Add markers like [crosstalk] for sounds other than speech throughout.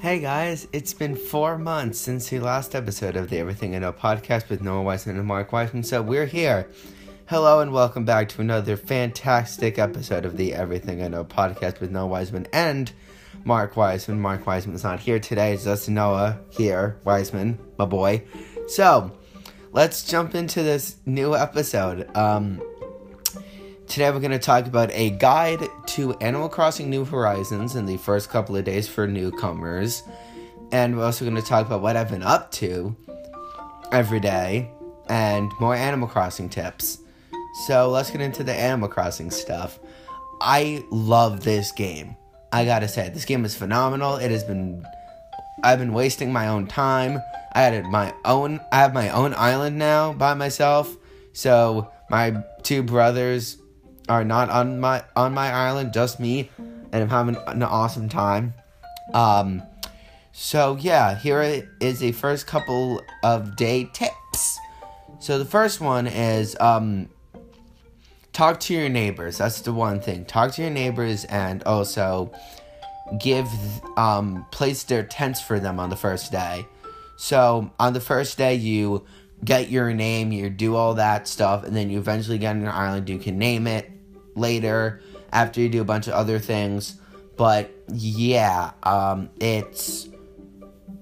Hey guys, it's been four months since the last episode of the Everything I Know podcast with Noah Wiseman and Mark Wiseman, so we're here. Hello and welcome back to another fantastic episode of the Everything I Know podcast with Noah Wiseman and Mark Wiseman. Mark Wiseman's not here today, it's just Noah here, Wiseman, my boy. So, let's jump into this new episode. Um, Today we're going to talk about a guide to Animal Crossing New Horizons in the first couple of days for newcomers. And we're also going to talk about what I've been up to every day and more Animal Crossing tips. So let's get into the Animal Crossing stuff. I love this game. I gotta say, this game is phenomenal. It has been. I've been wasting my own time. I had my own. I have my own island now by myself. So my two brothers are not on my on my island, just me, and I'm having an awesome time. Um, so yeah, here is the first couple of day tips. So the first one is um, talk to your neighbors. That's the one thing. Talk to your neighbors and also give um, place their tents for them on the first day. So on the first day, you get your name, you do all that stuff, and then you eventually get your island. You can name it later after you do a bunch of other things. But yeah, um, it's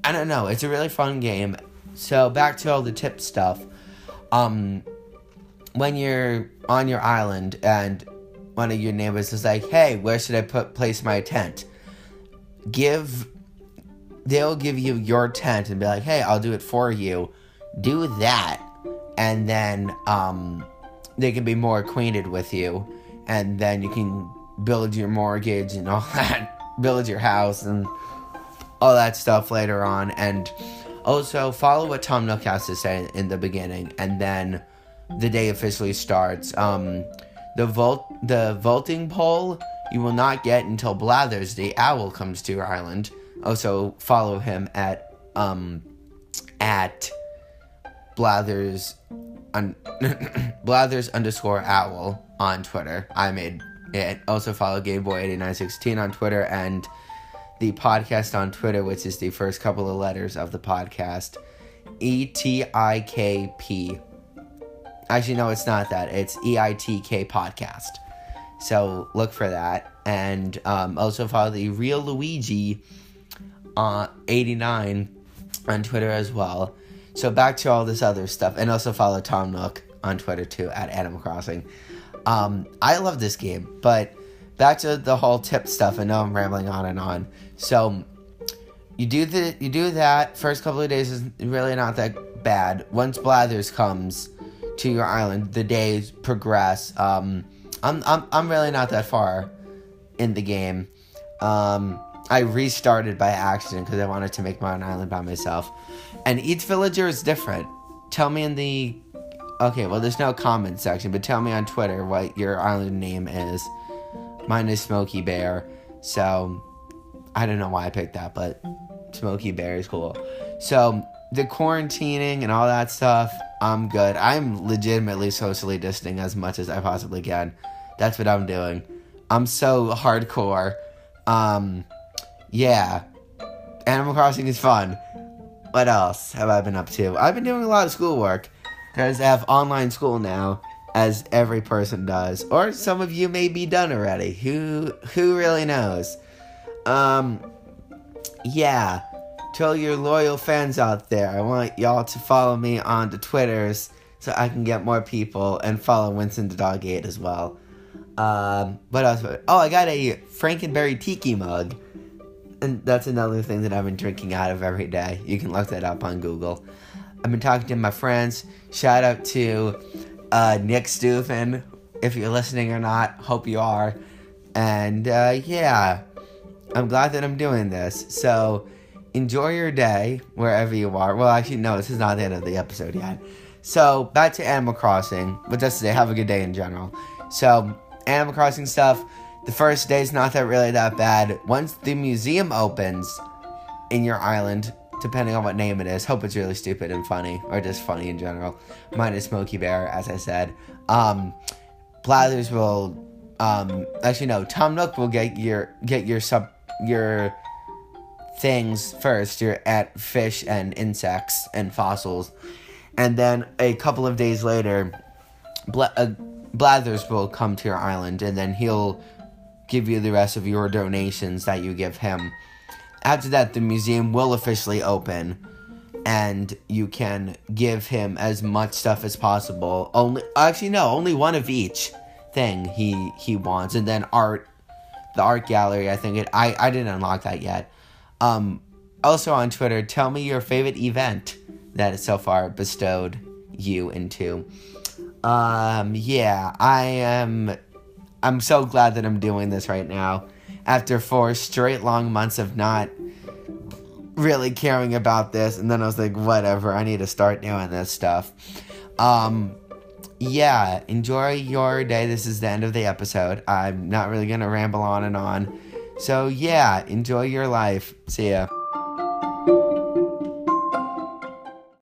I don't know, it's a really fun game. So back to all the tip stuff. Um, when you're on your island and one of your neighbors is like, "Hey, where should I put place my tent?" Give they'll give you your tent and be like, "Hey, I'll do it for you." Do that, and then um, they can be more acquainted with you and then you can build your mortgage and all [laughs] that, build your house and all that stuff later on. And also follow what Tom Nook has to say in the beginning, and then the day officially starts. Um, the vault, the vaulting pole, you will not get until Blathers, the owl, comes to your island. Also follow him at um, at Blathers un- [laughs] Blathers underscore owl on Twitter. I made it. Also follow GameBoy8916 on Twitter and the podcast on Twitter, which is the first couple of letters of the podcast. E T I K P. Actually, no, it's not that. It's E I T K podcast. So look for that. And um, also follow the Real Luigi uh, 89 on Twitter as well. So back to all this other stuff. And also follow Tom Nook on Twitter too at Animal Crossing. Um, I love this game, but back to the whole tip stuff. I know I'm rambling on and on. So you do the you do that first couple of days is really not that bad. Once Blathers comes to your island, the days progress. Um, I'm I'm I'm really not that far in the game. Um, I restarted by accident because I wanted to make my own island by myself, and each villager is different. Tell me in the Okay, well, there's no comment section, but tell me on Twitter what your island name is. Mine is Smoky Bear, so I don't know why I picked that, but Smoky Bear is cool. So the quarantining and all that stuff, I'm good. I'm legitimately socially distancing as much as I possibly can. That's what I'm doing. I'm so hardcore. Um, yeah. Animal Crossing is fun. What else have I been up to? I've been doing a lot of schoolwork because I have online school now, as every person does, or some of you may be done already. Who who really knows? Um, yeah. To all your loyal fans out there, I want y'all to follow me on the Twitters so I can get more people and follow Winston the Dog 8 as well. Um, what else? Oh, I got a Frankenberry Tiki mug. And that's another thing that I've been drinking out of every day. You can look that up on Google. I've been talking to my friends. Shout out to uh, Nick Stupin, if you're listening or not. Hope you are. And uh, yeah, I'm glad that I'm doing this. So enjoy your day wherever you are. Well, actually, no, this is not the end of the episode yet. So back to Animal Crossing. But just today, have a good day in general. So Animal Crossing stuff. The first day is not that really that bad. Once the museum opens in your island, depending on what name it is. Hope it's really stupid and funny, or just funny in general. Mine is Smoky Bear, as I said. Um, Blathers will, um, actually no, Tom Nook will get your get your sub your things first. You're at fish and insects and fossils. And then a couple of days later, uh, Blathers will come to your island and then he'll give you the rest of your donations that you give him. After that, the museum will officially open and you can give him as much stuff as possible. Only actually no, only one of each thing he he wants and then art the art gallery, I think it I I didn't unlock that yet. Um also on Twitter, tell me your favorite event that so far bestowed you into. Um yeah, I am I'm so glad that I'm doing this right now after four straight long months of not really caring about this. And then I was like whatever I need to start doing this stuff. Um yeah enjoy your day. This is the end of the episode. I'm not really gonna ramble on and on. So yeah enjoy your life. See ya